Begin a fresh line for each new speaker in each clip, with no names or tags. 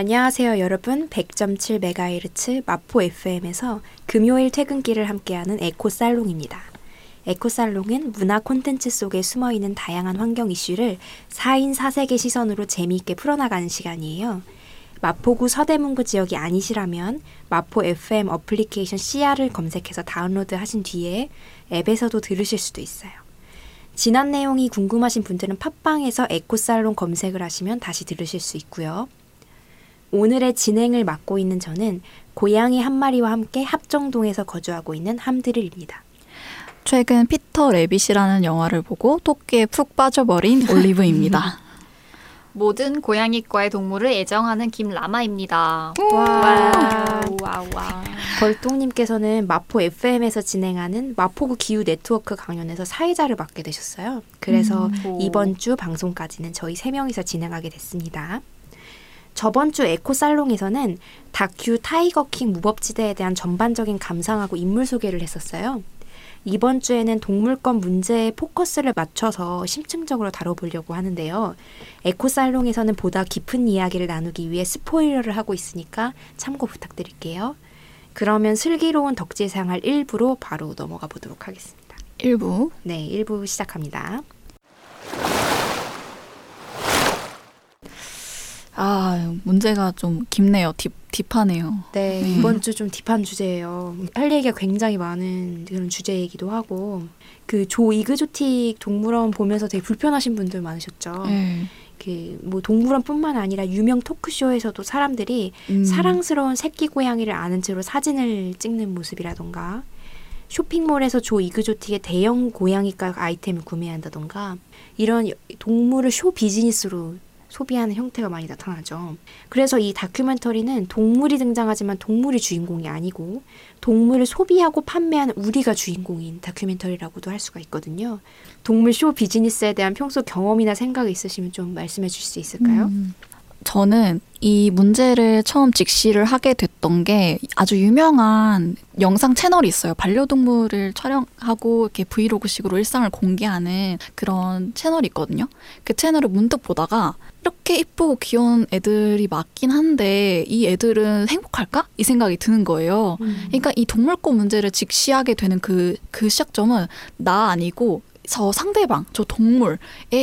안녕하세요, 여러분. 100.7MHz 마포 FM에서 금요일 퇴근길을 함께하는 에코살롱입니다. 에코살롱은 문화 콘텐츠 속에 숨어 있는 다양한 환경 이슈를 4인 4색의 시선으로 재미있게 풀어나가는 시간이에요. 마포구 서대문구 지역이 아니시라면 마포 FM 어플리케이션 CR을 검색해서 다운로드 하신 뒤에 앱에서도 들으실 수도 있어요. 지난 내용이 궁금하신 분들은 팟빵에서 에코살롱 검색을 하시면 다시 들으실 수 있고요. 오늘의 진행을 맡고 있는 저는 고양이 한 마리와 함께 합정동에서 거주하고 있는 함드릴입니다.
최근 피터 레빗이라는 영화를 보고 토끼에 푹 빠져버린 올리브입니다.
모든 고양이과의 동물을 애정하는 김라마입니다.
와.
와, 와.
벌똥님께서는 마포 FM에서 진행하는 마포구 기후 네트워크 강연에서 사회자를 맡게 되셨어요. 그래서
음.
이번 주 방송까지는 저희 세 명이서 진행하게 됐습니다. 저번 주 에코 살롱에서는 다큐 타이거킹 무법지대에 대한 전반적인 감상하고 인물 소개를 했었어요. 이번 주에는 동물권 문제에 포커스를 맞춰서 심층적으로 다뤄보려고 하는데요. 에코 살롱에서는 보다 깊은 이야기를 나누기 위해 스포일러를 하고 있으니까 참고 부탁드릴게요. 그러면 슬기로운 덕질생활 1부로 바로 넘어가 보도록 하겠습니다.
일부
네, 1부 시작합니다.
아 문제가 좀 깊네요. 딥 딥하네요.
네,
네.
이번 주 좀 딥한 주제예요. 할 얘기가 굉장히 많은 그런 주제이기도 하고 그 조 이그조틱 동물원 보면서 되게 불편하신 분들 많으셨죠.
네.
그뭐 동물원뿐만 아니라 유명 토크쇼에서도 사람들이
음,
사랑스러운 새끼 고양이를 아는 채로 사진을 찍는 모습이라던가 쇼핑몰에서 조 이그조틱의 대형 고양이가 아이템을 구매한다던가 이런 여- 동물을 쇼 비즈니스로 소비하는 형태가 많이 나타나죠. 그래서 이 다큐멘터리는 동물이 등장하지만 동물이 주인공이 아니고 동물을 소비하고 판매하는 우리가 주인공인 다큐멘터리라고도 할 수가 있거든요. 동물 쇼 비즈니스에 대한 평소 경험이나 생각이 있으시면 좀 말씀해 주실 수 있을까요?
음, 저는 이 문제를 처음 직시를 하게 됐던 게 아주 유명한 영상 채널이 있어요. 반려동물을 촬영하고 이렇게 브이로그식으로 일상을 공개하는 그런 채널이 있거든요. 그 채널을 문득 보다가 이렇게 이쁘고 귀여운 애들이 맞긴 한데 이 애들은 행복할까? 이 생각이 드는 거예요. 그러니까 이 동물권 문제를 직시하게 되는 그, 그 시작점은 나 아니고 저 상대방, 저 동물의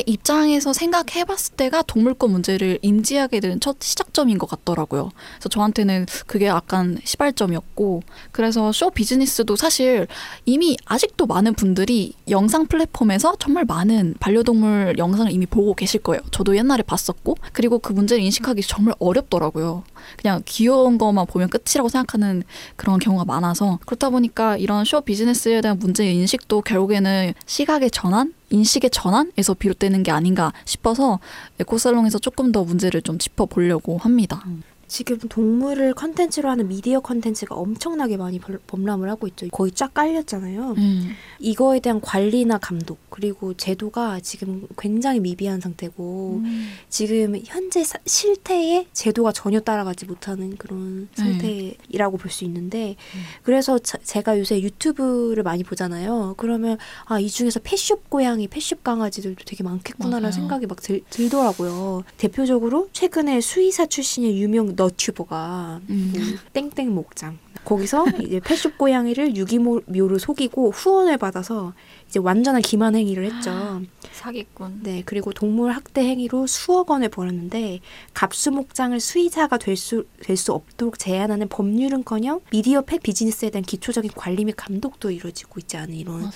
입장에서 생각해봤을 때가 동물권 문제를 인지하게 되는 첫 시작점인 것 같더라고요. 그래서 저한테는 그게 약간 시발점이었고, 그래서 쇼 비즈니스도 사실 이미 아직도 많은 분들이 영상 플랫폼에서 정말 많은 반려동물 영상을 이미 보고 계실 거예요. 저도 옛날에 봤었고, 그리고 그 문제를 인식하기 정말 어렵더라고요. 그냥 귀여운 것만 보면 끝이라고 생각하는 그런 경우가 많아서 그렇다 보니까 이런 쇼 비즈니스에 대한 문제 인식도 결국에는 시각의 전환, 인식의 전환에서 비롯되는 게 아닌가 싶어서 에코살롱에서 조금 더 문제를 좀 짚어보려고 합니다.
지금 동물을 컨텐츠로 하는 미디어 컨텐츠가 엄청나게 많이 벌- 범람을 하고 있죠. 거의 쫙 깔렸잖아요.
음.
이거에 대한 관리나 감독 그리고 제도가 지금 굉장히 미비한 상태고 지금 현재 사- 실태에 제도가 전혀 따라가지 못하는 그런
네.
상태라고 볼수 있는데 그래서 자- 제가 요새 유튜브를 많이 보잖아요. 그러면 아 이 중에서 펫숍 고양이, 펫숍 강아지들도 되게 많겠구나라는
맞아요.
생각이 막 들, 들더라고요. 대표적으로 최근에 수의사 출신의 유명 너튜버가
음.
뭐 땡땡 목장 거기서 이제 펫숍 고양이를 유기묘로 속이고 후원을 받아서 이제 완전한 기만 행위를 했죠.
사기꾼.
네, 그리고 동물 학대 행위로 수억 원을 벌었는데 갑수 목장을 수의사가 될 수 될 수 없도록 제한하는 법률은커녕 미디어 펫 비즈니스에 대한 기초적인 관리 및 감독도 이루어지고 있지 않은 이런
맞아요.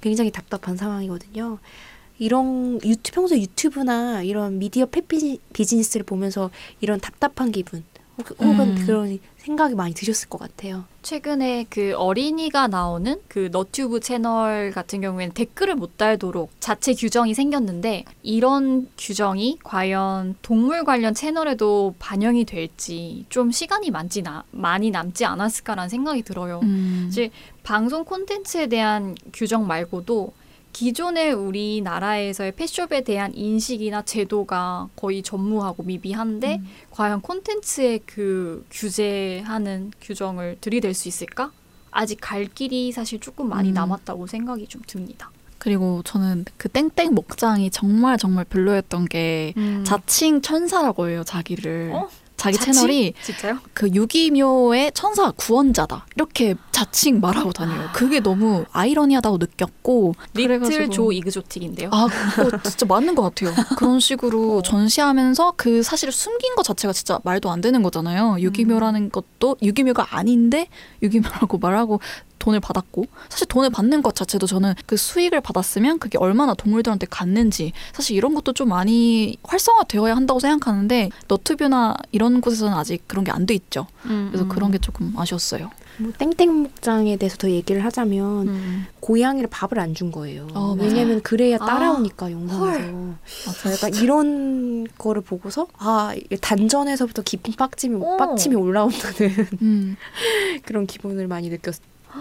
굉장히 답답한 상황이거든요. 이런 유튜 평소 유튜브나 이런 미디어 펫 비즈- 비즈니스를 보면서 이런 답답한 기분 혹- 혹은
음.
그런 생각이 많이 드셨을 것 같아요.
최근에 그 어린이가 나오는 그 너튜브 채널 같은 경우에는 댓글을 못 달도록 자체 규정이 생겼는데 이런 규정이 과연 동물 관련 채널에도 반영이 될지 좀 시간이 많지 나, 많이 남지 않았을까라는 생각이 들어요.
음.
이제 방송 콘텐츠에 대한 규정 말고도 기존의 우리나라에서의 펫숍에 대한 인식이나 제도가 거의 전무하고 미비한데
음.
과연 콘텐츠에 그 규제하는 규정을 들이댈 수 있을까? 아직 갈 길이 사실 조금 많이
음.
남았다고 생각이 좀 듭니다.
그리고 저는 그 땡땡 목장이 정말 정말 별로였던 게
음.
자칭 천사라고 해요 자기를.
어?
자기
자칭?
채널이
진짜요?
그 유기묘의 천사 구원자다 이렇게 자칭 말하고 다녀요. 그게 너무 아이러니하다고 느꼈고
리틀 조 이그조틱인데요.
아, 어, 진짜 맞는 것 같아요. 그런 식으로
어.
전시하면서 그 사실을 숨긴 것 자체가 진짜 말도 안 되는 거잖아요. 유기묘라는 것도 유기묘가 아닌데 유기묘라고 말하고 돈을 받았고 사실 돈을 받는 것 자체도 저는 그 수익을 받았으면 그게 얼마나 동물들한테 갔는지 사실 이런 것도 좀 많이 활성화되어야 한다고 생각하는데 너튜브나 이런 곳에서는 아직 그런 게 안 돼 있죠.
음,
그래서
음.
그런 게 조금 아쉬웠어요.
뭐 땡땡 목장에 대해서 더 얘기를 하자면
음.
고양이를 밥을 안 준 거예요.
어.
왜냐면 그래야
아,
따라오니까 영상에서.
맞아요.
약간 이런 거를 보고서 아 단전에서부터 깊은 빡침이
어.
빡침이 올라온다는
음,
그런 기분을 많이 느꼈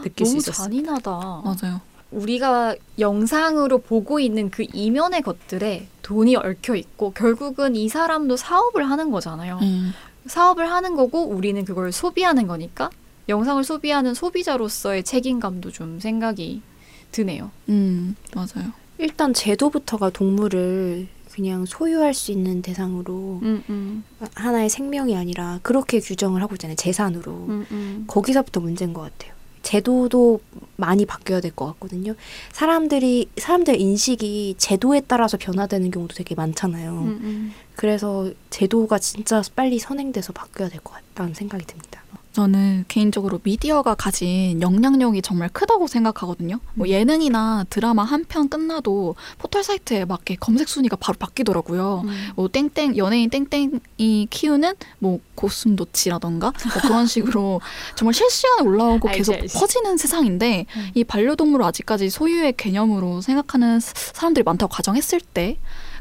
느낄 수
너무
있었어요.
잔인하다.
맞아요.
우리가 영상으로 보고 있는 그 이면의 것들에 돈이 얽혀 있고 결국은 이 사람도 사업을 하는 거잖아요.
음,
사업을 하는 거고 우리는 그걸 소비하는 거니까 영상을 소비하는 소비자로서의 책임감도 좀 생각이 드네요.
음, 맞아요.
일단 제도부터가 동물을 그냥 소유할 수 있는 대상으로
음, 음,
하나의 생명이 아니라 그렇게 규정을 하고 있잖아요. 재산으로.
음, 음.
거기서부터 문제인 것 같아요. 제도도 많이 바뀌어야 될 것 같거든요. 사람들이 사람들 인식이 제도에 따라서 변화되는 경우도 되게 많잖아요.
음, 음.
그래서 제도가 진짜 빨리 선행돼서 바뀌어야 될 것 같다는 생각이 듭니다.
저는 개인적으로 미디어가 가진 영향력이 정말 크다고 생각하거든요. 뭐 예능이나 드라마 한 편 끝나도 포털 사이트에 맞게 검색 순위가 바로 바뀌더라고요.
음.
뭐 땡땡 연예인 땡땡이 키우는 뭐 고슴도치라던가 뭐 그런 식으로 정말 실시간에 올라오고
알지,
계속
알지.
퍼지는 세상인데
음.
이 반려동물을 아직까지 소유의 개념으로 생각하는 사- 사람들이 많다고 가정했을 때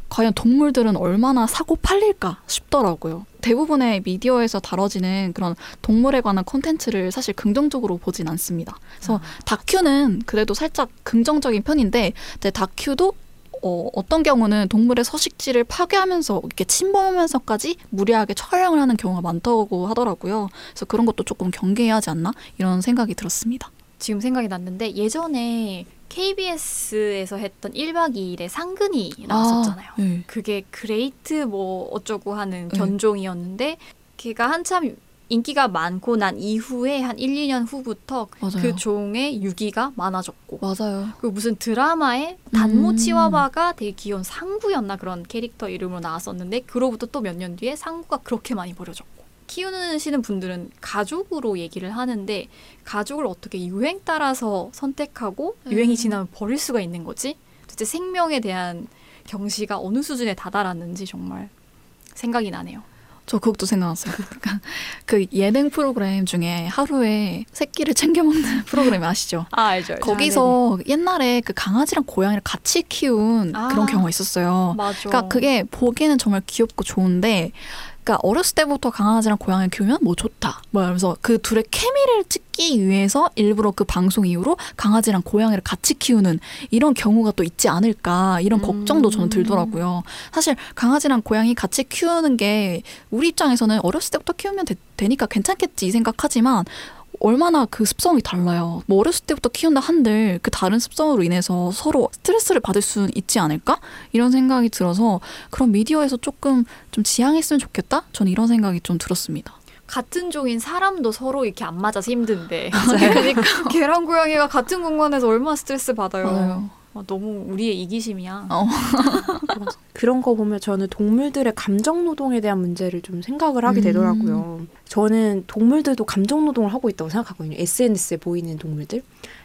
과연 동물들은 얼마나 사고 팔릴까 싶더라고요. 대부분의 미디어에서 다뤄지는 그런 동물에 관한 콘텐츠를 사실 긍정적으로 보진 않습니다. 그래서 다큐는 그래도 살짝 긍정적인 편인데 이제 다큐도 어, 어떤 경우는 동물의 서식지를 파괴하면서 이렇게 침범하면서까지 무리하게 촬영을 하는 경우가 많다고 하더라고요. 그래서 그런 것도 조금 경계해야 하지 않나 이런 생각이 들었습니다.
지금 생각이 났는데 예전에 KBS에서 했던 1박 2일의 상근이 나왔었잖아요.
아, 네.
그게 Great 뭐 어쩌고 하는
네.
견종이었는데 걔가 한참 인기가 많고 난 이후에 한 1, 2년 후부터
맞아요.
그 종의 유기가 많아졌고
맞아요.
그 무슨 드라마에 단모
음.
치와와가 되게 귀여운 상구였나 그런 캐릭터 이름으로 나왔었는데 그로부터 또 몇 년 뒤에 상구가 그렇게 많이 버려졌고 키우시는 분들은 가족으로 얘기를 하는데 가족을 어떻게 유행 따라서 선택하고
음.
유행이 지나면 버릴 수가 있는 거지? 도대체 생명에 대한 경시가 어느 수준에 다다랐는지 정말 생각이 나네요.
저 그것도 생각났어요. 그러니까 그 예능 프로그램 중에 하루에 새끼를 챙겨 먹는 프로그램 아시죠?
아 알죠. 알죠.
거기서 옛날에 그 강아지랑 고양이를 같이 키운
아.
그런 경우가 있었어요.
맞아.
그러니까 그게 보기에는 정말 귀엽고 좋은데, 그러니까 어렸을 때부터 강아지랑 고양이 키우면 뭐 좋다. 뭐 이러면서 그 둘의 케미를 찍기 위해서 일부러 그 방송 이후로 강아지랑 고양이를 같이 키우는 이런 경우가 또 있지 않을까 이런
음.
걱정도 저는 들더라고요. 사실 강아지랑 고양이 같이 키우는 게 우리 입장에서는 어렸을 때부터 키우면 되, 니까 괜찮겠지 이 생각하지만 얼마나 그 습성이 달라요. 뭐 어렸을 때부터 키운다 한들 그 다른 습성으로 인해서 서로 스트레스를 받을 수 있지 않을까? 이런 생각이 들어서 그런 미디어에서 조금 좀 지양했으면 좋겠다? 저는 이런 생각이 좀 들었습니다.
같은 종인 사람도 서로 이렇게 안 맞아서 힘든데. 그러니까 개랑 고양이가 같은 공간에서 얼마나 스트레스 받아요. 아, 너무 우리의 이기심이야.
어.
그런 거 보면 저는 동물들의 감정 노동에 대한 문제를 좀 생각을 하게
음.
되더라고요. 저는 동물들도 감정 노동을 하고 있다고 생각하거든요. SNS에 보이는 동물들.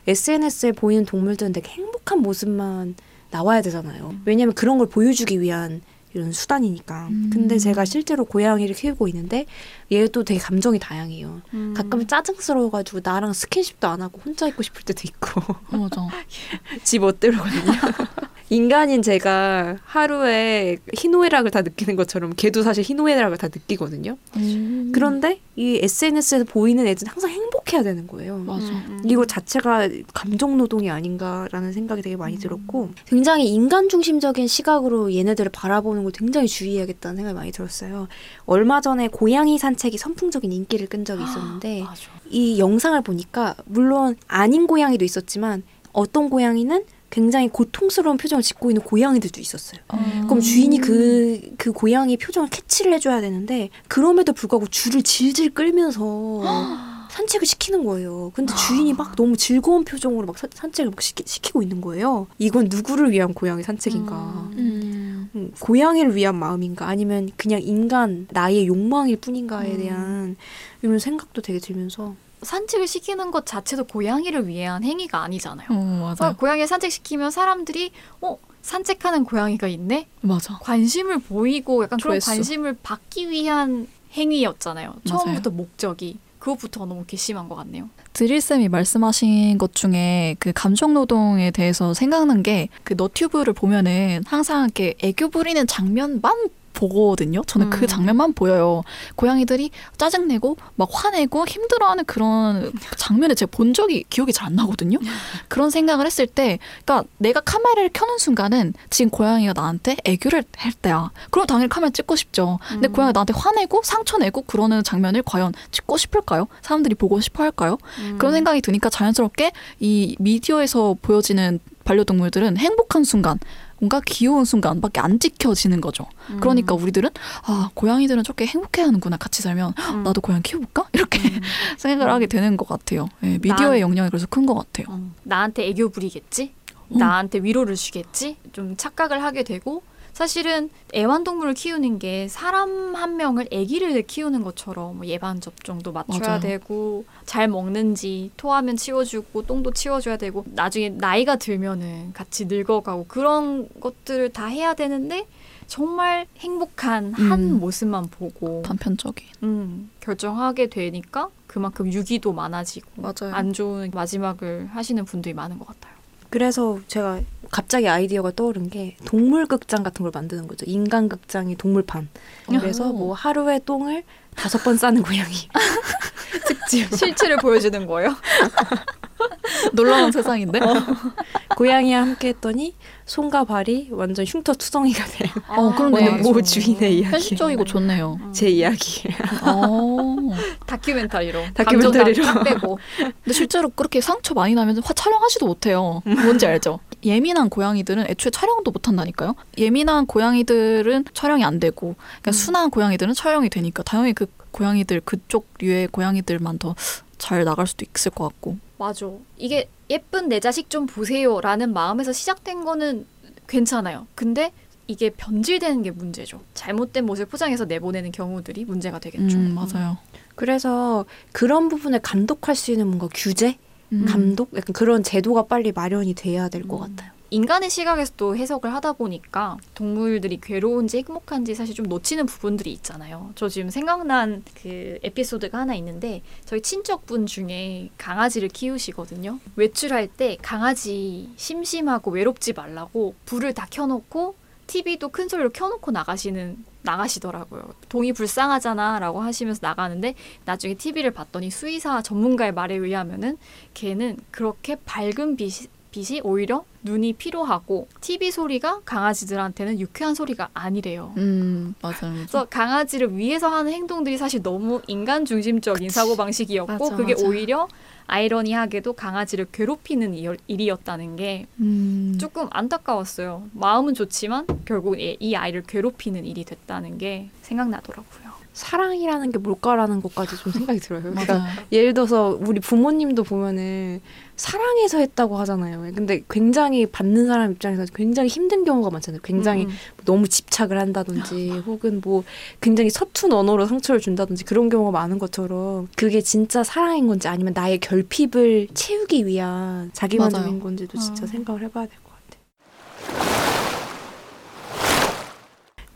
SNS에 보이는 동물들은 되게 행복한 모습만 나와야 되잖아요. 왜냐면 그런 걸 보여주기 위한 이런 수단이니까.
음.
근데 제가 실제로 고양이를 키우고 있는데 얘도 되게 감정이 다양해요.
음.
가끔 짜증스러워가지고 나랑 스킨십도 안 하고 혼자 있고 싶을 때도 있고.
어, 맞아.
집 어때로거든요. 인간인 제가 하루에 희노애락을 다 느끼는 것처럼 걔도 사실 희노애락을 다 느끼거든요.
음.
그런데 이 SNS에서 보이는 애들은 항상 행복해야 되는 거예요.
맞아.
음, 음.
이거 자체가 감정 노동이 아닌가라는 생각이 되게 많이
음.
들었고 굉장히 인간 중심적인 시각으로 얘네들을 바라보는 걸 굉장히 주의해야겠다는 생각이 많이 들었어요. 얼마 전에 고양이 산 책이 선풍적인 인기를 끈 적이 있었는데. 이 영상을 보니까 물론 아닌 고양이도 있었지만 어떤 고양이는 굉장히 고통스러운 표정을 짓고 있는 고양이들도 있었어요.
음.
그럼 주인이 그, 그 고양이 표정을 캐치를 해줘야 되는데, 그럼에도 불구하고 줄을 질질 끌면서 산책을 시키는 거예요. 근데 주인이 막 너무 즐거운 표정으로 막 사- 산책을 막 시키, 시키고 있는 거예요. 이건 누구를 위한 고양이 산책인가?
음.
음, 고양이를 위한 마음인가? 아니면 그냥 인간, 나의 욕망일 뿐인가에
음.
대한 이런 생각도 되게 들면서.
산책을 시키는 것 자체도 고양이를 위한 행위가 아니잖아요.
어,
어,
맞아요.
고양이 산책시키면 사람들이 어 산책하는 고양이가 있네
맞아.
관심을 보이고 약간 그런
조회수.
관심을 받기 위한 행위였잖아요.
맞아요.
처음부터 목적이 그것부터가 너무 괘씸한 것 같네요.
드릴쌤이 말씀하신 것 중에 그 감정 노동에 대해서 생각난 게 그 너튜브를 보면은 항상 이렇게 애교 부리는 장면만 보거든요. 저는
음.
그 장면만 보여요. 고양이들이 짜증내고 막 화내고 힘들어하는 그런 장면을 제가 본 적이 기억이 잘 안 나거든요. 그런 생각을 했을 때, 그러니까 내가 카메라를 켜는 순간은 지금 고양이가 나한테 애교를 할 때야. 그럼 당연히 카메라 찍고 싶죠. 근데
음.
고양이가 나한테 화내고 상처내고 그러는 장면을 과연 찍고 싶을까요? 사람들이 보고 싶어 할까요?
음.
그런 생각이 드니까 자연스럽게 이 미디어에서 보여지는 반려동물들은 행복한 순간, 뭔가 귀여운 순간밖에 안 지켜지는 거죠.
음.
그러니까 우리들은 아 고양이들은 저렇게 행복해하는구나 같이 살면
음.
나도 고양이 키워볼까 이렇게
음.
생각을
음.
하게 되는 것 같아요. 예, 미디어의 영향이 그래서 큰 것 같아요.
어, 나한테 애교 부리겠지?
음.
나한테 위로를 주겠지? 좀 착각을 하게 되고 사실은 애완동물을 키우는 게 사람 한 명을 아기를 키우는 것처럼 뭐 예방 접종도 맞춰야
맞아요.
되고 잘 먹는지 토하면 치워주고 똥도 치워줘야 되고 나중에 나이가 들면은 같이 늙어가고 그런 것들을 다 해야 되는데 정말 행복한 한
음.
모습만 보고
단편적인.
음, 결정하게 되니까 그만큼 유기도 많아지고
맞아요.
안 좋은 마지막을 하시는 분들이 많은 것 같아요.
그래서 제가 갑자기 아이디어가 떠오른 게 동물 극장 같은 걸 만드는 거죠. 인간 극장이 동물판. 그래서
오.
뭐 하루에 똥을 다섯 번 싸는 고양이 특집.
실체를 보여주는 거예요?
놀라운 세상인데.
고양이와 함께 했더니 손과 발이 완전 흉터투성이가 돼요.
어, 그러네요.
오늘 모 주인의 이야기.
현실적이고 좋네요.
제 이야기예요.
어.
다큐멘터리로
다큐멘터리로.
빼고
근데 실제로 그렇게 상처 많이 나면 화 촬영하지도 못해요. 뭔지 알죠? 예민한 고양이들은 애초에 촬영도 못 한다니까요. 예민한 고양이들은 촬영이 안 되고, 그러니까
음.
순한 고양이들은 촬영이 되니까 당연히 그 고양이들 그쪽 류의 고양이들만 더 잘 나갈 수도 있을 것 같고.
맞아. 이게 예쁜 내 자식 좀 보세요라는 마음에서 시작된 거는 괜찮아요. 근데 이게 변질되는 게 문제죠. 잘못된 모습을 포장해서 내보내는 경우들이 문제가 되겠죠.
음, 맞아요.
그래서 그런 부분을 감독할 수 있는 뭔가 규제,
음.
감독, 약간 그런 제도가 빨리 마련이 돼야 될것
음.
같아요.
인간의 시각에서 또 해석을 하다 보니까 동물들이 괴로운지 행복한지 사실 좀 놓치는 부분들이 있잖아요. 저 지금 생각난 그 에피소드가 하나 있는데 저희 친척분 중에 강아지를 키우시거든요. 외출할 때 강아지 심심하고 외롭지 말라고 불을 다 켜놓고 TV도 큰 소리로 켜놓고 나가시는 나가시더라고요. 동이 불쌍하잖아라고 하시면서 나가는데 나중에 TV를 봤더니 수의사 전문가의 말에 의하면은 걔는 그렇게 밝은 빛이, 빛이 오히려 눈이 피로하고 TV 소리가 강아지들한테는 유쾌한 소리가 아니래요.
음, 맞아요.
그래서 강아지를 위해서 하는 행동들이 사실 너무 인간 중심적인 사고 방식이었고 그게
맞아.
오히려 아이러니하게도 강아지를 괴롭히는 일- 일이었다는 게
음.
조금 안타까웠어요. 마음은 좋지만 결국 이, 이 아이를 괴롭히는 일이 됐다는 게 생각나더라고요.
사랑이라는 게 뭘까라는 것까지 좀 생각이 들어요. 그러니까. 예를 들어서 우리 부모님도 보면은 사랑해서 했다고 하잖아요. 근데 굉장히 받는 사람 입장에서 굉장히 힘든 경우가 많잖아요. 굉장히
음,
너무 집착을 한다든지 혹은 뭐 굉장히 서툰 언어로 상처를 준다든지 그런 경우가 많은 것처럼 그게 진짜 사랑인 건지 아니면 나의 결핍을 채우기 위한 자기만족인. 건지도 진짜
어.
생각을 해봐야 될 것 같아요.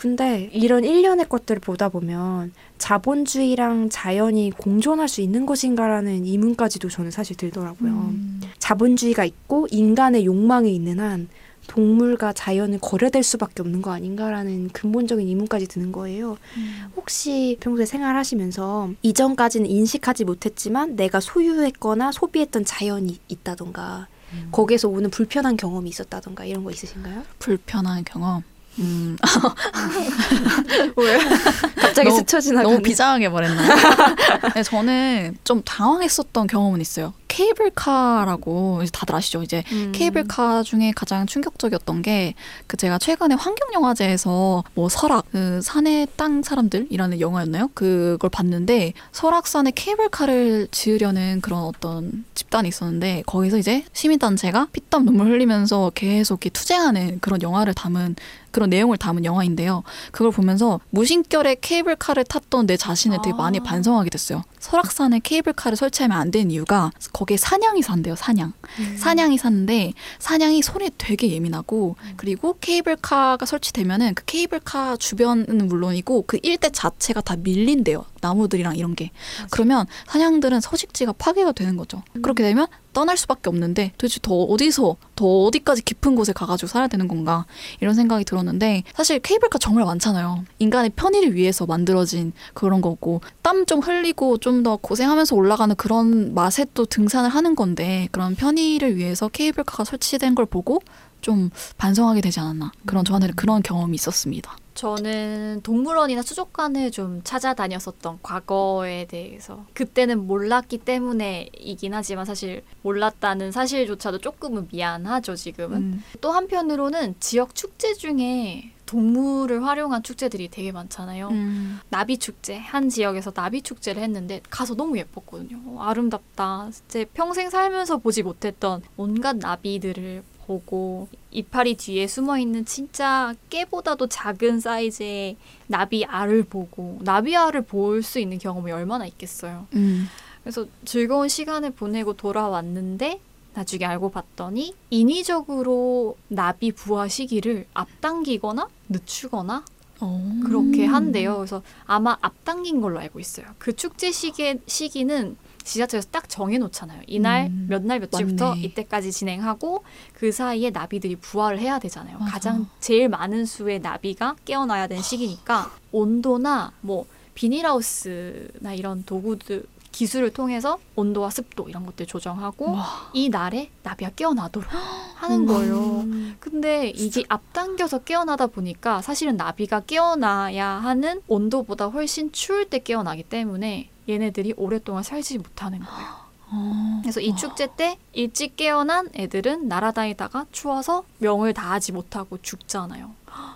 근데 이런 일련의 것들을 보다 보면 자본주의랑 자연이 공존할 수 있는 것인가라는 의문까지도 저는 사실 들더라고요.
음.
자본주의가 있고 인간의 욕망이 있는 한 동물과 자연은 거래될 수밖에 없는 거 아닌가라는 근본적인 의문까지 드는 거예요.
음.
혹시 평소에 생활하시면서 이전까지는 인식하지 못했지만 내가 소유했거나 소비했던 자연이 있다던가 거기에서 오는 불편한 경험이 있었다던가 이런 거 있으신가요?
불편한 경험. 음,
왜?
갑자기
너무-
스쳐 지나가는
너무 비장하게 말했나요? 네, 저는 좀 당황했었던 경험은 있어요. 케이블카라고 다들 아시죠? 이제
음.
케이블카 중에 가장 충격적이었던 게 그 제가 최근에 환경 영화제에서 뭐 설악 그 산의 땅 사람들이라는 영화였나요? 그걸 봤는데 설악산에 케이블카를 지으려는 그런 어떤 집단이 있었는데 거기서 이제 시민단체가 피땀 눈물 흘리면서 계속 이렇게 투쟁하는 그런 영화를 담은 그런 내용을 담은 영화인데요. 그걸 보면서 무심결에 케이블카를 탔던 내 자신을 되게 많이
아.
반성하게 됐어요. 설악산에 케이블카를 설치하면 안 되는 이유가 거기에 사냥이 산대요. 사냥.
음.
사냥이 사는데 사냥이 손에 되게 예민하고 그리고 케이블카가 설치되면은 그 케이블카 주변은 물론이고 그 일대 자체가 다 밀린대요. 나무들이랑 이런 게. 그러면 사냥들은 서식지가 파괴가 되는 거죠. 그렇게 되면 떠날 수밖에 없는데 도대체 더 어디서 더 어디까지 깊은 곳에 가가지고 살아야 되는 건가 이런 생각이 들었는데 사실 케이블카 정말 많잖아요. 인간의 편의를 위해서 만들어진 그런 거고 땀 좀 흘리고 좀 더 고생하면서 올라가는 그런 맛에 또 등산을 하는 건데 그런 편의를 위해서 케이블카가 설치된 걸 보고 좀 반성하게 되지 않았나 그런 저한테는 그런 경험이 있었습니다.
저는 동물원이나 수족관을 좀 찾아다녔었던 과거에 대해서 그때는 몰랐기 때문에이긴 하지만 사실 몰랐다는 사실조차도 조금은 미안하죠 지금은
음.
또 한편으로는 지역 축제 중에 동물을 활용한 축제들이 되게 많잖아요.
음.
나비 축제 한 지역에서 나비 축제를 했는데 가서 너무 예뻤거든요. 어, 아름답다. 제 평생 살면서 보지 못했던 온갖 나비들을 보고 이파리 뒤에 숨어 있는 진짜 깨보다도 작은 사이즈의 나비 알을 보고 나비 알을 볼 수 있는 경험이 얼마나 있겠어요.
음.
그래서 즐거운 시간을 보내고 돌아왔는데 나중에 알고 봤더니 인위적으로 나비 부화 시기를 앞당기거나 늦추거나
어.
그렇게 한대요. 그래서 아마 앞당긴 걸로 알고 있어요. 그 축제 시기, 시기는 지자체에서 딱 정해놓잖아요. 이날
음,
몇날 며칠부터
맞네.
이때까지 진행하고 그 사이에 나비들이 부화를 해야 되잖아요.
맞아.
가장 제일 많은 수의 나비가 깨어나야 되는 시기니까 온도나 뭐 비닐하우스나 이런 도구들 기술을 통해서 온도와 습도 이런 것들 조정하고
와.
이 날에 나비가 깨어나도록 하는 거예요. 근데 이게 앞당겨서 깨어나다 보니까 사실은 나비가 깨어나야 하는 온도보다 훨씬 추울 때 깨어나기 때문에 얘네들이 오랫동안 살지 못하는 거예요.
어.
그래서 이 축제 때 일찍 깨어난 애들은 날아다니다가 추워서 명을 다하지 못하고 죽잖아요.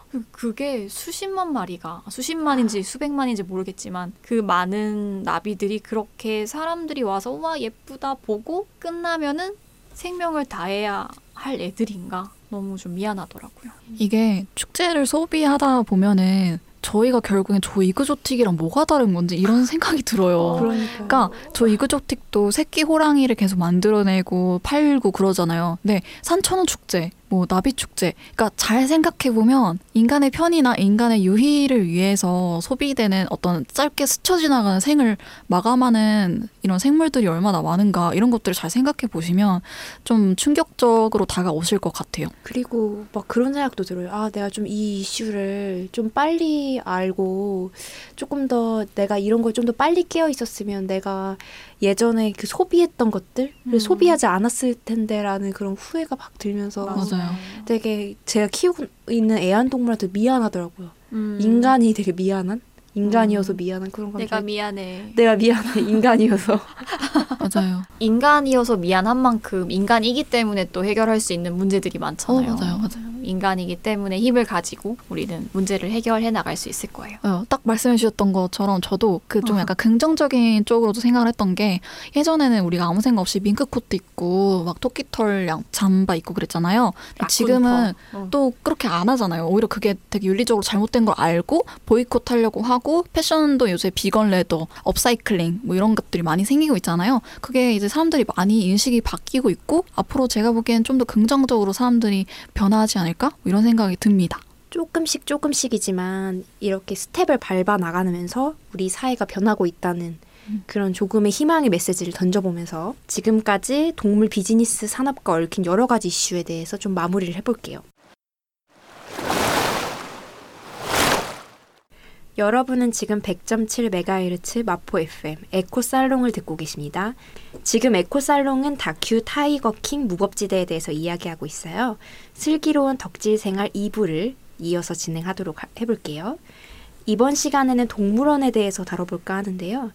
그- 그게 수십만 마리가 수십만인지 수백만인지 모르겠지만 그 많은 나비들이 그렇게 사람들이 와서 와 예쁘다 보고 끝나면은 생명을 다해야 할 애들인가 너무 좀 미안하더라고요.
이게 축제를 소비하다 보면은 저희가 결국엔 저 이그조틱이랑 뭐가 다른 건지 이런 생각이 들어요.
그러니까.
그러니까 저 이그조틱도 새끼 호랑이를 계속 만들어내고 팔고 그러잖아요. 근데 산천어 축제, 뭐 나비 축제, 그러니까 잘 생각해 보면 인간의 편의나 인간의 유희를 위해서 소비되는 어떤 짧게 스쳐 지나가는 생을 마감하는 이런 생물들이 얼마나 많은가 이런 것들을 잘 생각해 보시면 좀 충격적으로 다가오실 것 같아요.
그리고 막 그런 생각도 들어요. 아, 내가 좀 이 이슈를 좀 빨리 알고 조금 더 내가 이런 걸 좀 더 빨리 깨어 있었으면 내가 예전에 그 소비했던 것들을
음.
소비하지 않았을 텐데라는 그런 후회가 막 들면서
맞아요.
되게 제가 키우고 있는 애완동물한테 미안하더라고요.
음.
인간이 되게 미안한? 인간이어서
음.
미안한 그런 감정.
내가 미안해.
내가 미안해. 인간이어서.
맞아요.
인간이어서 미안한 만큼 인간이기 때문에 또 해결할 수 있는 문제들이 많잖아요.
어, 맞아요, 맞아요.
인간이기 때문에 힘을 가지고 우리는 문제를 해결해 나갈 수 있을 거예요.
어, 딱 말씀해 주셨던 것처럼 저도 그좀
어.
약간 긍정적인 쪽으로도 생각을 했던 게 예전에는 우리가 아무 생각 없이 밍크 코트 입고 막 토끼털 양 잠바 입고 그랬잖아요. 지금은
어.
또 그렇게 안 하잖아요. 오히려 그게 되게 윤리적으로 잘못된 걸 알고 보이콧 하려고 하고 패션도 요새 vegan leather, upcycling 뭐 이런 것들이 많이 생기고 있잖아요. 그게 이제 사람들이 많이 인식이 바뀌고 있고 앞으로 제가 보기엔 좀 더 긍정적으로 사람들이 변화하지 않을까? 뭐 이런 생각이 듭니다.
조금씩 조금씩이지만 이렇게 스텝을 밟아 나가면서 우리 사회가 변하고 있다는 그런 조금의 희망의 메시지를 던져보면서 지금까지 동물 비즈니스 산업과 얽힌 여러 가지 이슈에 대해서 좀 마무리를 해볼게요. 여러분은 지금 100.7MHz 마포 FM 에코 살롱을 듣고 계십니다. 지금 에코 살롱은 다큐 타이거 킹 무법지대에 대해서 이야기하고 있어요. 슬기로운 덕질 생활 2부를 이어서 진행하도록 하- 해볼게요. 이번 시간에는 동물원에 대해서 다뤄볼까 하는데요.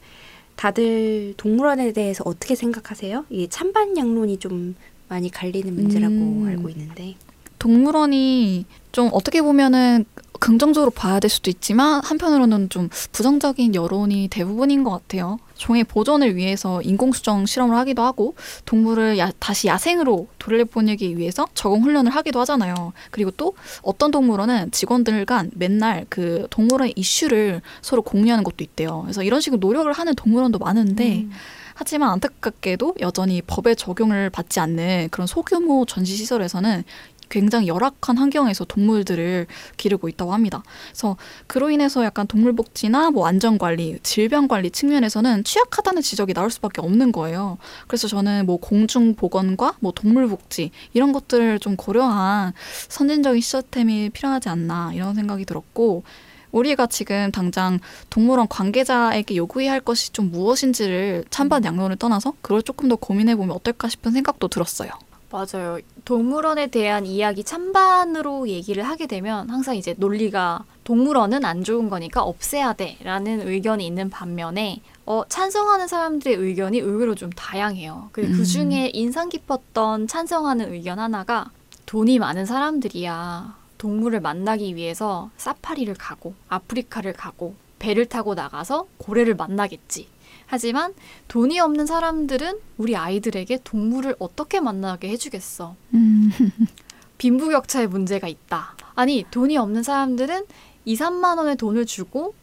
다들 동물원에 대해서 어떻게 생각하세요? 이 찬반 양론이 좀 많이 갈리는 문제라고
음.
알고 있는데.
동물원이 좀 어떻게 보면은 긍정적으로 봐야 될 수도 있지만 한편으로는 좀 부정적인 여론이 대부분인 것 같아요. 종의 보존을 위해서 인공수정 실험을 하기도 하고 동물을 야- 다시 야생으로 돌려보내기 위해서 적응 훈련을 하기도 하잖아요. 그리고 또 어떤 동물원은 직원들 간 맨날 그 동물원 이슈를 서로 공유하는 것도 있대요. 그래서 이런 식으로 노력을 하는 동물원도 많은데
음.
하지만 안타깝게도 여전히 법의 적용을 받지 않는 그런 소규모 전시 시설에서는 굉장히 열악한 환경에서 동물들을 기르고 있다고 합니다. 그래서 그로 인해서 약간 동물 복지나 뭐 안전 관리, 질병 관리 측면에서는 취약하다는 지적이 나올 수밖에 없는 거예요. 그래서 저는 뭐 공중 보건과 뭐 동물 복지 이런 것들을 좀 고려한 선진적인 시스템이 필요하지 않나 이런 생각이 들었고 우리가 지금 당장 동물원 관계자에게 요구해야 할 것이 좀 무엇인지를 찬반 양론을 떠나서 그걸 조금 더 고민해 보면 어떨까 싶은 생각도 들었어요.
맞아요. 동물원에 대한 이야기 찬반으로 얘기를 하게 되면 항상 이제 논리가 동물원은 안 좋은 거니까 없애야 돼라는 의견이 있는 반면에 어, 찬성하는 사람들의 의견이 의외로 좀 다양해요. 그,
음.
그 중에 인상 깊었던 찬성하는 의견 하나가 돈이 많은 사람들이야 동물을 만나기 위해서 사파리를 가고 아프리카를 가고 배를 타고 나가서 고래를 만나겠지. 하지만 돈이 없는 사람들은 우리 아이들에게 동물을 어떻게 만나게 해주겠어.
음.
빈부격차의 문제가 있다. 아니, 돈이 없는 사람들은 2, 3만 원의 돈을 주고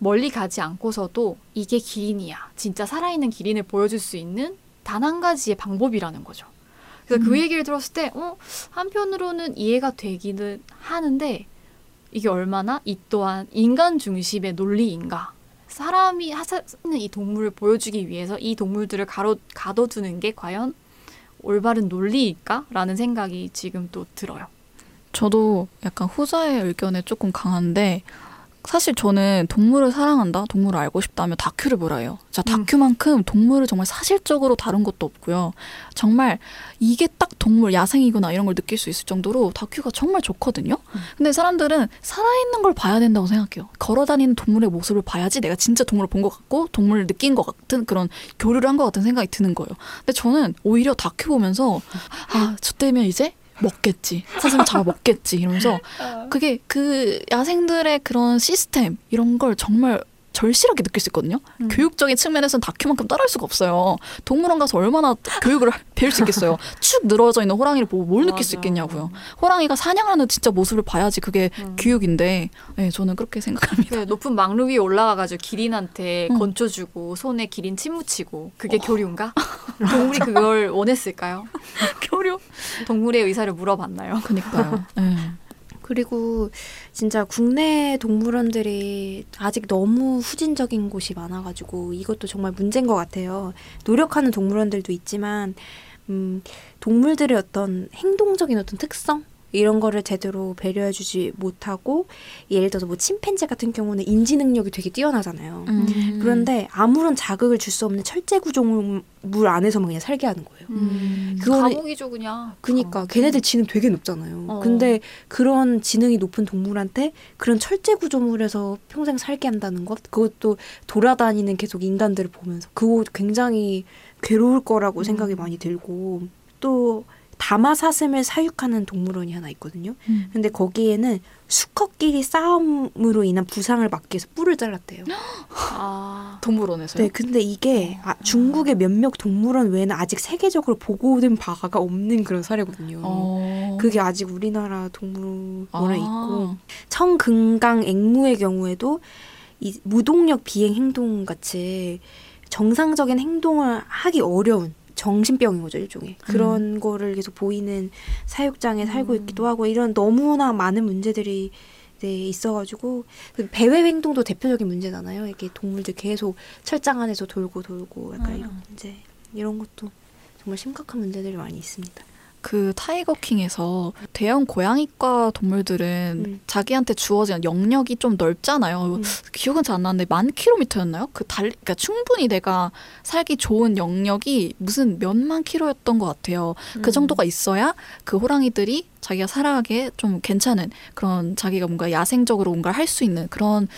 멀리 가지 않고서도 이게 기린이야. 진짜 살아있는 기린을 보여줄 수 있는 단 한 가지의 방법이라는 거죠. 그래서 그
음.
얘기를 들었을 때, 어, 한편으로는 이해가 되기는 하는데, 이게 얼마나 이 또한 인간 중심의 논리인가. 사람이 하는 이 동물을 보여주기 위해서 이 동물들을 가로, 가둬두는 게 과연 올바른 논리일까? 라는 생각이 지금 또 들어요.
저도 약간 후자의 의견에 조금 강한데 사실 저는 동물을 사랑한다, 동물을 알고 싶다면 다큐를 보라 해요. 자,
음.
다큐만큼 동물을 정말 사실적으로 다룬 것도 없고요. 정말 이게 딱 동물 야생이구나 이런 걸 느낄 수 있을 정도로 다큐가 정말 좋거든요.
음.
근데 사람들은 살아있는 걸 봐야 된다고 생각해요. 걸어다니는 동물의 모습을 봐야지 내가 진짜 동물을 본 것 같고 동물을 느낀 것 같은 그런 교류를 한 것 같은 생각이 드는 거예요. 근데 저는 오히려 다큐 보면서 아, 저 때면 이제 먹겠지. 사슴 잡아 먹겠지. 이러면서 그게 그 야생들의 그런 시스템 이런 걸 정말 절실하게 느낄 수 있거든요.
음.
교육적인 측면에서는 다큐만큼 따라할 수가 없어요. 동물원 가서 얼마나 교육을 배울 수 있겠어요. 축 늘어져 있는 호랑이를 보고 뭘 느낄 수
맞아.
있겠냐고요. 호랑이가 사냥하는 진짜 모습을 봐야지 그게
음.
교육인데, 네, 저는 그렇게 생각합니다.
그 높은 망루 위에 올라가가지고 기린한테
응.
건초 주고 손에 기린 침 묻히고 그게 교류인가? 동물이 그걸 원했을까요?
교류.
동물의 의사를 물어봤나요?
그니까요. 네.
그리고 진짜 국내 동물원들이 아직 너무 후진적인 곳이 많아가지고 이것도 정말 문제인 것 같아요. 노력하는 동물원들도 있지만 음, 동물들의 어떤 행동적인 어떤 특성 이런 거를 제대로 배려해주지 못하고 예를 들어서 뭐 침팬지 같은 경우는 인지 능력이 되게 뛰어나잖아요.
음.
그런데 아무런 자극을 줄 수 없는 철제 구조물 안에서만 그냥 살게 하는 거예요.
음.
그거는-
감옥이죠 그냥.
그니까
감옥.
걔네들 지능 되게 높잖아요.
어.
근데 그런 지능이 높은 동물한테 그런 철제 구조물에서 평생 살게 한다는 것 그것도 돌아다니는 계속 인간들을 보면서 그거 굉장히 괴로울 거라고
음.
생각이 많이 들고 또 다마 사슴을 사육하는 동물원이 하나 있거든요.
음.
근데 거기에는 수컷끼리 싸움으로 인한 부상을 막기 위해서 뿔을 잘랐대요.
아,
동물원에서요?
네, 근데 이게 아, 중국의 몇몇 동물원 외에는 아직 세계적으로 보고된 바가 없는 그런 사례거든요.
어.
그게 아직 우리나라 동물원에
아.
있고 청금강 앵무의 경우에도 이 무동력 비행 행동 같이 정상적인 행동을 하기 어려운 정신병인 거죠 일종의 그런 거를 계속 보이는 사육장에 살고
음.
있기도 하고 이런 너무나 많은 문제들이 네, 있어가지고 그 배회 행동도 대표적인 문제잖아요. 이게 동물들 계속 철장 안에서 돌고 돌고 약간
음.
이런 문제 이런 것도 정말 심각한 문제들이 많이 있습니다.
그 타이거 킹에서 대형 고양이과 동물들은
음.
자기한테 주어진 영역이 좀 넓잖아요.
음.
기억은 잘 안 나는데 만 킬로미터였나요? 그 달, 그러니까 충분히 내가 살기 좋은 영역이 무슨 몇만 킬로였던 것 같아요. 그
음.
정도가 있어야 그 호랑이들이 자기가 살아가기에 좀 괜찮은 그런 자기가 뭔가 야생적으로 뭔가를 할 수 있는 그런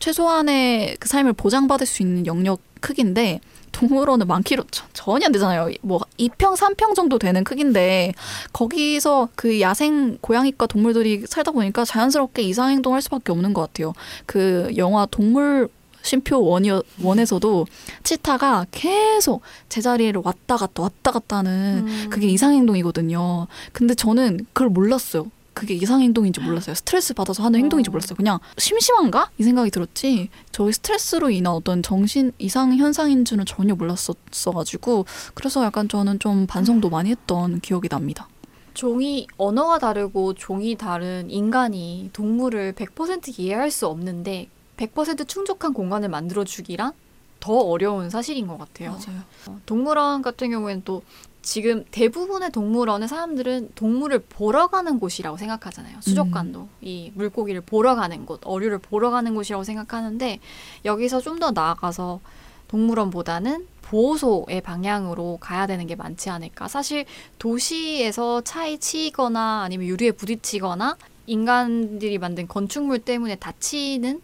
최소한의 그 삶을 보장받을 수 있는 영역 크기인데 동물원은 많기로 전혀 안 되잖아요. 뭐 2평, 3평 정도 되는 크기인데 거기서 그 야생 고양이과 동물들이 살다 보니까 자연스럽게 이상 행동할 수밖에 없는 것 같아요. 그 영화 동물 심표 원이 원에서도 치타가 계속 제자리를 왔다 갔다 왔다 갔다 하는
음.
그게 이상 행동이거든요. 근데 저는 그걸 몰랐어요. 그게 이상 행동인지 몰랐어요. 스트레스 받아서 하는 행동인지
어.
몰랐어요. 그냥 심심한가? 이 생각이 들었지. 저희 스트레스로 인한 어떤 정신 이상 현상인 줄은 전혀 몰랐었어가지고 그래서 약간 저는 좀 반성도 많이 했던 기억이 납니다.
종이 언어가 다르고 종이 다른 인간이 동물을 100% 이해할 수 없는데 100% 충족한 공간을 만들어 주기란 더 어려운 사실인 것 같아요.
맞아요.
어, 동물원 같은 경우에는 또 지금 대부분의 동물원은 사람들은 동물을 보러 가는 곳이라고 생각하잖아요. 수족관도 이 물고기를 보러 가는 곳, 어류를 보러 가는 곳이라고 생각하는데 여기서 좀 더 나아가서 동물원보다는 보호소의 방향으로 가야 되는 게 많지 않을까. 사실 도시에서 차에 치이거나 아니면 유리에 부딪히거나 인간들이 만든 건축물 때문에 다치는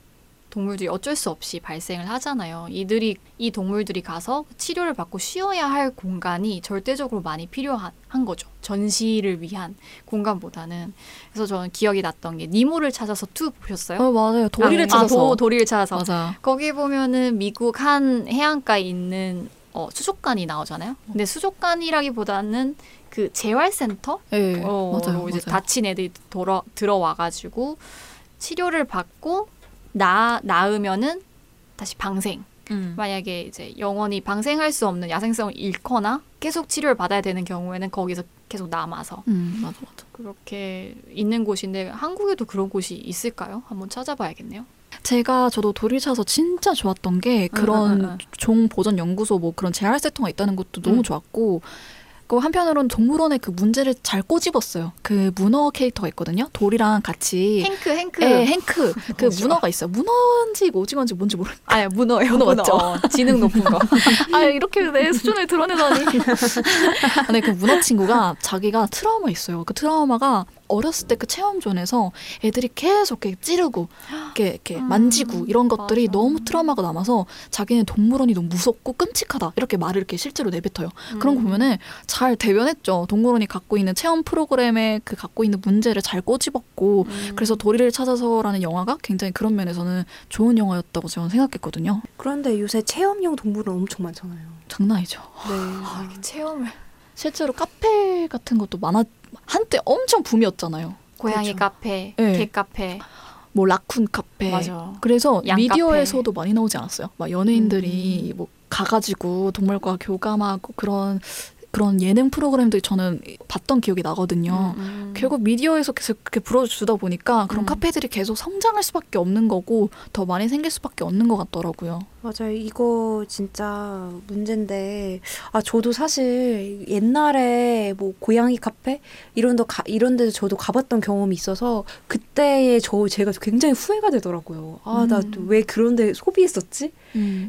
동물들이 어쩔 수 없이 발생을 하잖아요. 이들이 이 동물들이 가서 치료를 받고 쉬어야 할 공간이 절대적으로 많이 필요한 한 거죠. 전시를 위한 공간보다는. 그래서 저는 기억이 났던 게 니모를 찾아서 two 보셨어요?
어 맞아요. 도리를
아,
찾아서.
도, 도리를 찾아서.
맞아.
거기 보면은 미국 한 해안가에 있는 어, 수족관이 나오잖아요. 근데 수족관이라기보다는 그 재활센터
네,
어,
맞아요.
로 이제
맞아요.
다친 애들이 돌아, 들어와가지고 치료를 받고 나 나으면은 다시 방생.
음.
만약에 이제 영원히 방생할 수 없는 야생성을 잃거나 계속 치료를 받아야 되는 경우에는 거기서 계속 남아서
음, 맞아, 맞아.
그렇게 있는 곳인데 한국에도 그런 곳이 있을까요? 한번 찾아봐야겠네요.
제가 저도 도리를 찾아서 진짜 좋았던 게 그런
응, 응, 응.
종 보전 연구소 뭐 그런 재활 세터가 있다는 것도 너무
음.
좋았고 그 한편으로는 동물원의 그 문제를 잘 꼬집었어요. 그 문어 캐릭터가 있거든요. 돌이랑 같이
행크 행크.
예, 행크 그. 문어가 있어요. 문어인지 오징어인지 뭔지 모르.
아니 문어예요.
문어 맞죠?
어, 지능 높은 거.
아 이렇게 내 수준을 드러내다니. 근데 그 문어 친구가 자기가 트라우마 있어요. 그 트라우마가 어렸을 때 그 체험존에서 애들이 계속 이렇게 찌르고 이렇게, 이렇게
음,
만지고 이런 것들이
맞아.
너무 트라우마가 남아서 자기는 동물원이 너무 무섭고 끔찍하다 이렇게 말을 이렇게 실제로 내뱉어요. 그런 거
음.
보면은 잘 대변했죠. 동물원이 갖고 있는 체험 프로그램에 그 갖고 있는 문제를 잘 꼬집었고
음.
그래서 도리를 찾아서라는 영화가 굉장히 그런 면에서는 좋은 영화였다고 저는 생각했거든요.
그런데 요새 체험형 동물은 엄청 많잖아요.
장난이죠.
네.
아, 체험을
실제로 카페 같은 것도 많아 한때 엄청 붐이었잖아요.
고양이
그렇죠.
카페,
네.
개 카페.
뭐 라쿤 카페.
맞아.
그래서
양
미디어에서도 많이 나오지 않았어요? 막 연예인들이
음.
뭐 가가지고 동물과 교감하고 그런 그런 예능 프로그램들 저는 봤던 기억이 나거든요.
음.
결국 미디어에서 계속 그렇게 불어주다 보니까 그런
음.
카페들이 계속 성장할 수밖에 없는 거고 더 많이 생길 수밖에 없는 것 같더라고요.
맞아요. 이거 진짜 문제인데 아 저도 사실 옛날에 뭐 고양이 카페 이런 데 가, 이런 데도 저도 가봤던 경험이 있어서 그때의 저 제가 굉장히 후회가 되더라고요. 아나
음.
왜 그런 데 소비했었지?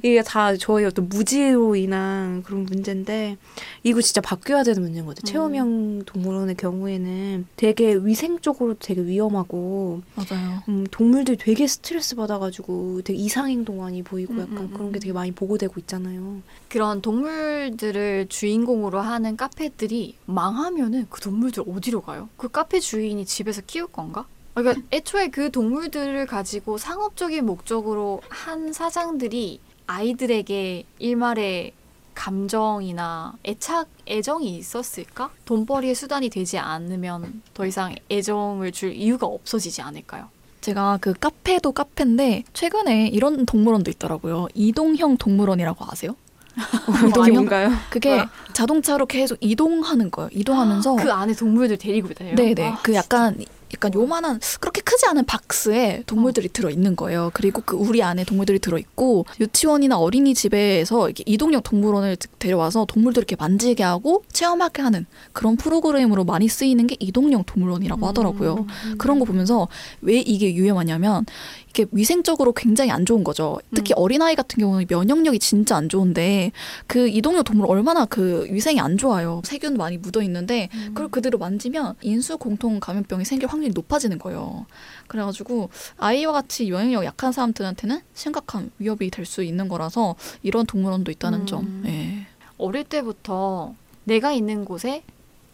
이게 다 저의 어떤 무지로 인한 그런 문제인데 이거 진짜 바뀌어야 되는 문제인 것 같아요.
음.
체험형 동물원의 경우에는 되게 위생적으로 되게 위험하고
맞아요.
음, 동물들이 되게 스트레스 받아가지고 되게 이상 행동 많이 보이고
음,
약간
음,
그런 게
음.
되게 많이 보고되고 있잖아요.
그런 동물들을 주인공으로 하는 카페들이 망하면은 그 동물들 어디로 가요? 그 카페 주인이 집에서 키울 건가? 그러니까 애초에 그 동물들을 가지고 상업적인 목적으로 한 사장들이 아이들에게 일말의 감정이나 애착, 애정이 있었을까? 돈벌이의 수단이 되지 않으면 더 이상 애정을 줄 이유가 없어지지 않을까요?
제가 그 카페도 카페인데 최근에 이런 동물원도 있더라고요. 이동형 동물원이라고 아세요?
이게 뭔가요?
그게
뭐야?
자동차로 계속 이동하는 거예요. 이동하면서
그 안에 동물들 데리고 다녀요?
네네
아,
그 약간 약간 요만한 그렇게 크지 않은 박스에 동물들이 들어 있는 거예요. 그리고 그 우리 안에 동물들이 들어 있고 유치원이나 어린이집에서 이렇게 이동형 동물원을 데려와서 동물들 이렇게 만지게 하고 체험하게 하는 그런 프로그램으로 많이 쓰이는 게 이동형 동물원이라고 하더라고요.
음.
그런 거 보면서 왜 이게 유행하냐면 이게 위생적으로 굉장히 안 좋은 거죠. 특히
음.
어린아이 같은 경우는 면역력이 진짜 안 좋은데 그 이동형 동물 얼마나 그 위생이 안 좋아요. 세균 많이 묻어 있는데 그걸 그대로 만지면 인수 공통 감염병이 생길 확률이 높아지는 거예요. 그래가지고 아이와 같이 면역력 약한 사람들한테는 심각한 위협이 될 수 있는 거라서 이런 동물원도 있다는
음.
점. 예.
어릴 때부터 내가 있는 곳에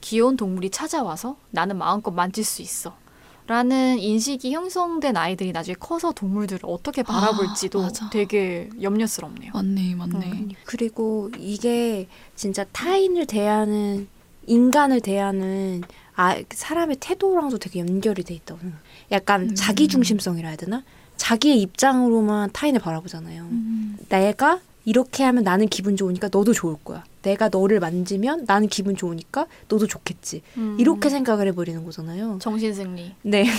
귀여운 동물이 찾아와서 나는 마음껏 만질 수 있어. 라는 인식이 형성된 아이들이 나중에 커서 동물들을 어떻게 바라볼지도
맞아.
되게 염려스럽네요.
맞네, 맞네.
음.
그리고 이게 진짜 타인을 대하는 인간을 대하는 아 사람의 태도랑도 되게 연결이 돼 있다고 생각. 약간
음.
자기 중심성이라 해야 되나? 자기의 입장으로만 타인을 바라보잖아요.
음.
내가 이렇게 하면 나는 기분 좋으니까 너도 좋을 거야. 내가 너를 만지면 나는 기분 좋으니까 너도 좋겠지.
음.
이렇게 생각을 해버리는 거잖아요.
정신승리.
네.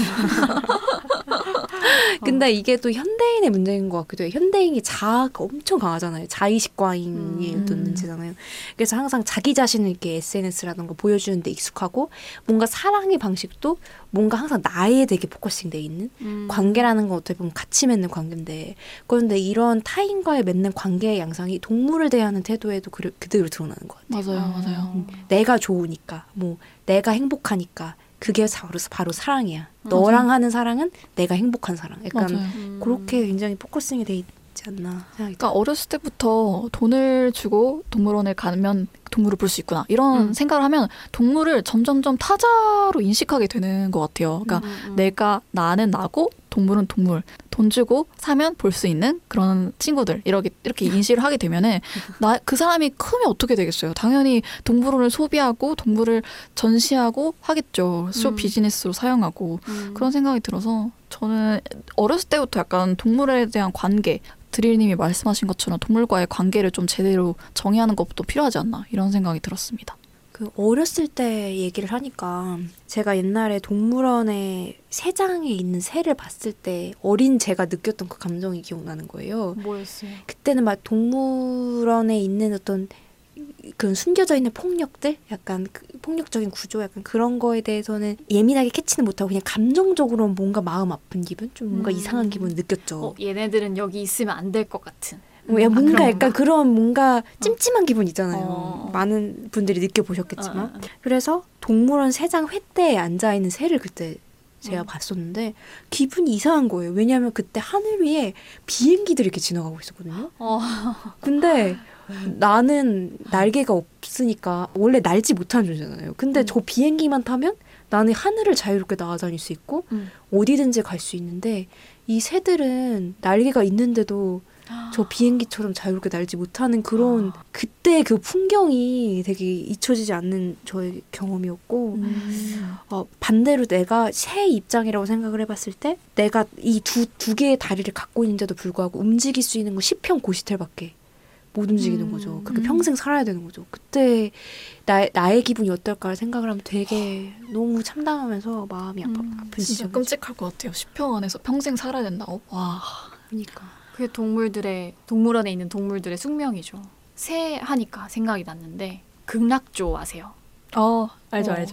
근데 이게 또 현대인의 문제인 것 같기도 해요. 현대인이 자아가 엄청 강하잖아요. 자의식 과잉이
음.
또 문제잖아요. 그래서 항상 자기 자신을 이렇게 SNS라든가 보여주는데 익숙하고 뭔가 사랑의 방식도 뭔가 항상 나에 되게 focusing 돼 있는
음.
관계라는 건 어떻게 보면 같이 맺는 관계인데 그런데 이런 타인과의 맺는 관계의 양상이 동물을 대하는 태도에도 그, 그대로 드러나는 것 같아요.
맞아요, 맞아요.
음.
내가 좋으니까 뭐 내가 행복하니까 그게 바로 사랑이야.
맞아.
너랑 하는 사랑은 내가 행복한 사랑. 약간
맞아요.
음.
그렇게 굉장히 focusing이 돼 있지 않나 생각이
그러니까 어렸을 때부터 돈을 주고 동물원에 가면 동물을 볼 수 있구나 이런
음.
생각을 하면 동물을 점점점 타자로 인식하게 되는 것 같아요. 그러니까
음, 음.
내가 나는 나고 동물은 동물 돈 주고 사면 볼 수 있는 그런 친구들 이렇게 이렇게 인식을 하게 되면은 나 그 사람이 크면 어떻게 되겠어요? 당연히 동물원을 소비하고 동물을 전시하고 하겠죠. 쇼
음.
비즈니스로 사용하고
음.
그런 생각이 들어서 저는 어렸을 때부터 약간 동물에 대한 관계 드릴님이 말씀하신 것처럼 동물과의 관계를 좀 제대로 정의하는 것도 필요하지 않나 이런 생각이 들었습니다.
그 어렸을 때 얘기를 하니까 제가 옛날에 동물원에 새장에 있는 새를 봤을 때 어린 제가 느꼈던 그 감정이 기억나는 거예요.
뭐였어요?
그때는 막 동물원에 있는 어떤 그 숨겨져 있는 폭력들, 약간 그 폭력적인 구조, 약간 그런 거에 대해서는 예민하게 캐치는 못하고 그냥 감정적으로 뭔가 마음 아픈 기분, 좀 뭔가
음.
이상한 기분 느꼈죠.
어, 얘네들은 여기 있으면 안 될 것 같은.
뭐 야,
아,
뭔가 약간
건가?
그런 뭔가 찜찜한 기분 있잖아요.
어.
많은 분들이 느껴보셨겠지만.
어, 어, 어.
그래서 동물원 새장 횟대에 앉아 있는 새를 그때 제가
음.
봤었는데 기분이 이상한 거예요. 왜냐하면 그때 하늘 위에 비행기들이 이렇게 지나가고 있었거든요.
어.
근데 나는 날개가 없으니까 원래 날지 못하는 존재잖아요. 근데
음.
저 비행기만 타면 나는 하늘을 자유롭게 날아다닐 수 있고
음.
어디든지 갈 수 있는데 이 새들은 날개가 있는데도 저 비행기처럼 자유롭게 날지 못하는 그런
아.
그때 그 풍경이 되게 잊혀지지 않는 저의 경험이었고
음.
어, 반대로 내가 새 입장이라고 생각을 해봤을 때 내가 이 두 두 개의 다리를 갖고 있는데도 불구하고 움직일 수 있는 건 10평 고시텔밖에 못 움직이는
음.
거죠. 그렇게
음.
평생 살아야 되는 거죠. 그때 나, 나의 기분이 어떨까 생각을 하면 되게 너무 참담하면서 마음이 아파,
음,
아픈
진짜. 끔찍할 것 같아요. 10평 안에서 평생 살아야 된다고? 와.
그러니까.
그게 동물들의 동물원에 있는 동물들의 숙명이죠. 새 하니까 생각이 났는데 극락조 아세요?
어,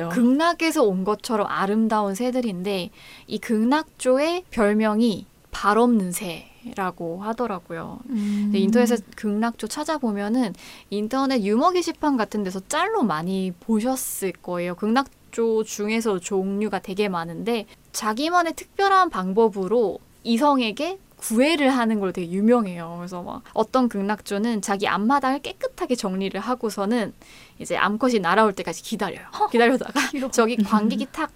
어, 극락에서 온 것처럼 아름다운 새들인데 이 극락조의 별명이 발 없는 새라고 하더라고요.
음.
인터넷에 극락조 찾아보면은 인터넷 유머 게시판 같은 데서 짤로 많이 보셨을 거예요. 극락조 중에서 종류가 되게 많은데 자기만의 특별한 방법으로 이성에게 구애를 하는 걸로 되게 유명해요. 그래서 막 어떤 극락조는 자기 앞마당을 깨끗하게 정리를 하고서는 이제 암컷이 날아올 때까지 기다려요. 기다려다가 저기 관객이 탁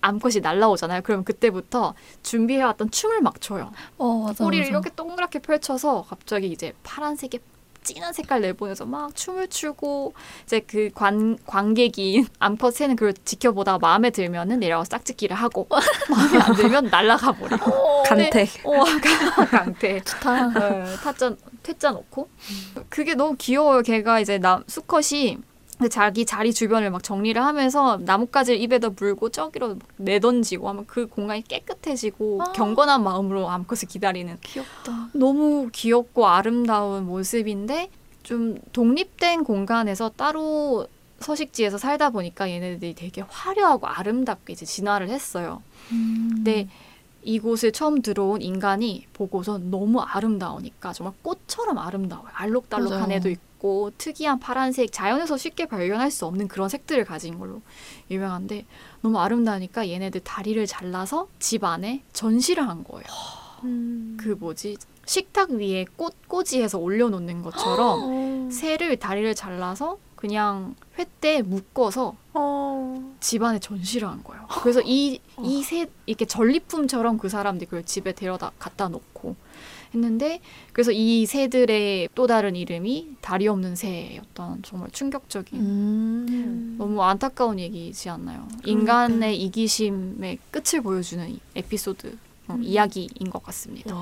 암컷이 날라오잖아요. 그럼 그때부터 준비해왔던 춤을 막 춰요.
어, 맞아.
꼬리를
맞아.
이렇게 동그랗게 펼쳐서 갑자기 이제 파란색에 진한 색깔 내보내서 막 춤을 추고 이제 그 관, 관객이 암컷 새는 그걸 지켜보다가 마음에 들면은 내려가서 짝짓기를 하고 마음에 안 들면 날아가 버리고
간택.
어, 강태
좋다.
네, 타짜 퇴짜 놓고 그게 너무 귀여워요. 걔가 이제 남 수컷이 자기 자리 주변을 막 정리를 하면서 나뭇가지를 입에다 물고 저기로 막 내던지고 하면 그 공간이 깨끗해지고
아.
경건한 마음으로 암컷을 기다리는
귀엽다.
너무 귀엽고 아름다운 모습인데 좀 독립된 공간에서 따로 서식지에서 살다 보니까 얘네들이 되게 화려하고 아름답게 이제 진화를 했어요.
음.
근데 이곳에 처음 들어온 인간이 보고서 너무 아름다우니까 정말 꽃처럼 아름다워요. 알록달록한
맞아요.
애도 있고 특이한 파란색 자연에서 쉽게 발견할 수 없는 그런 색들을 가진 걸로 유명한데 너무 아름다우니까 얘네들 다리를 잘라서 집 안에 전시를 한 거예요.
음.
그 뭐지 식탁 위에 꽃 꼬지해서 올려놓는 것처럼
어.
새를 다리를 잘라서 그냥 횟대에 묶어서
어.
집안에 전시를 한 거예요. 그래서 이 이새 이렇게 전리품처럼 그 사람들이 그걸 집에 데려다 갖다 놓고 했는데 그래서 이 새들의 또 다른 이름이 다리 없는 새였던 정말 충격적인
음.
너무 안타까운 얘기지 않나요? 인간의 이기심의 끝을 보여주는 이 에피소드 어,
음.
이야기인 것 같습니다.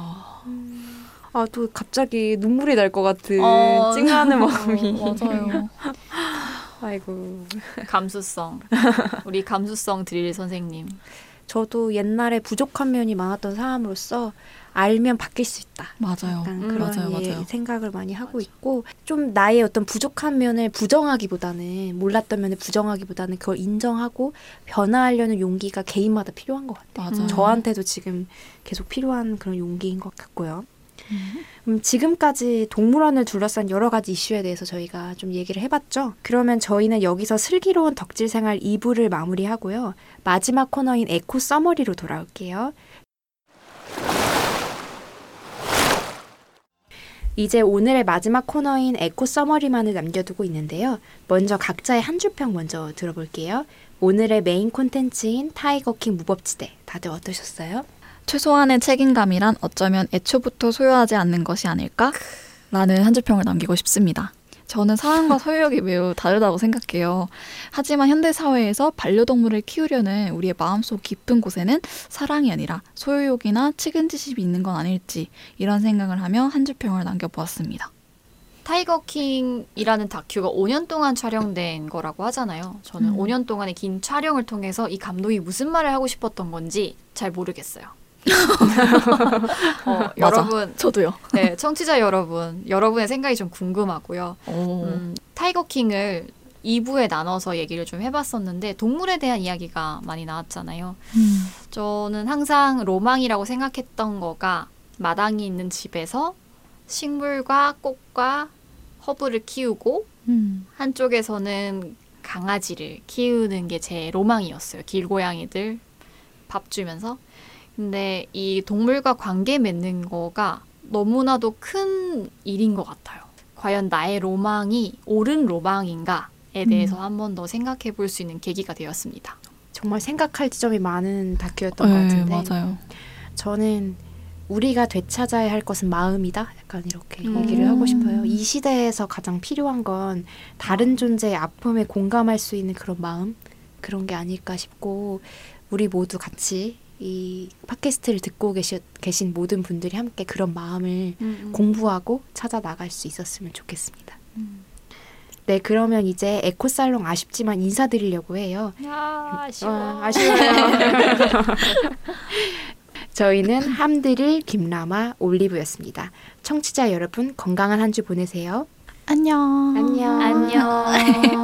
아, 또 갑자기 눈물이 날 것 같은
어,
찡하는 마음이.
맞아요.
아이고.
감수성 우리 감수성 드릴 선생님
저도 옛날에 부족한 면이 많았던 사람으로서 알면 바뀔 수 있다.
맞아요.
음,
그런
맞아요,
예,
맞아요.
생각을 많이 하고 있고 좀 나의 어떤 부족한 면을 부정하기보다는 몰랐던 면을 부정하기보다는 그걸 인정하고 변화하려는 용기가 개인마다 필요한 것 같아요.
맞아요.
저한테도 지금 계속 필요한 그런 용기인 것 같고요. 음, 지금까지 동물원을 둘러싼 여러 가지 이슈에 대해서 저희가 좀 얘기를 해봤죠. 그러면 저희는 여기서 슬기로운 덕질 생활 2부를 마무리하고요. 마지막 코너인 에코 summary로 돌아올게요. 이제 오늘의 마지막 코너인 에코 summary만을 남겨두고 있는데요. 먼저 각자의 한 줄평 먼저 들어볼게요. 오늘의 메인 콘텐츠인 타이거킹 무법지대 다들 어떠셨어요?
최소한의 책임감이란 어쩌면 애초부터 소유하지 않는 것이 아닐까? 라는 한 줄평을 남기고 싶습니다. 저는 사랑과 소유욕이 매우 다르다고 생각해요. 하지만 현대 사회에서 반려동물을 키우려는 우리의 마음속 깊은 곳에는 사랑이 아니라 소유욕이나 측은지심이 있는 건 아닐지 이런 생각을 하며 한 줄평을 남겨보았습니다.
타이거 킹이라는 다큐가 5년 동안 촬영된 거라고 하잖아요. 저는
음.
5년 동안의 긴 촬영을 통해서 이 감독이 무슨 말을 하고 싶었던 건지 잘 모르겠어요. 어. 여러분,
저도요.
네, 청취자 여러분, 여러분의 생각이 좀 궁금하고요.
오.
음, 타이거 킹을 2부에 나눠서 얘기를 좀 해봤었는데 동물에 대한 이야기가 많이 나왔잖아요.
음.
저는 항상 로망이라고 생각했던 거가 마당이 있는 집에서 식물과 꽃과 허브를 키우고
음.
한쪽에서는 강아지를 키우는 게 제 로망이었어요. 길고양이들 밥 주면서. 근데 이 동물과 관계 맺는 거가 너무나도 큰 일인 것 같아요. 과연 나의 로망이 옳은 로망인가에 대해서 한번 더 생각해 볼 수 있는 계기가 되었습니다.
정말 생각할 지점이 많은 다큐였던 것
네,
같은데
맞아요.
저는 우리가 되찾아야 할 것은 마음이다. 약간 이렇게
음.
얘기를 하고 싶어요. 이 시대에서 가장 필요한 건 다른 존재의 아픔에 공감할 수 있는 그런 마음 그런 게 아닐까 싶고 우리 모두 같이 이 팟캐스트를 듣고 계시, 계신 모든 분들이 함께 그런 마음을 공부하고 찾아 나갈 수 있었으면 좋겠습니다.
음.
네, 그러면 이제 에코살롱 아쉽지만 인사드리려고 해요.
아, 아쉬워.
아, 아쉬워요. 저희는 함드릴 김라마 올리브였습니다. 청취자 여러분 건강한 한 주 보내세요.
안녕.
안녕.
안녕.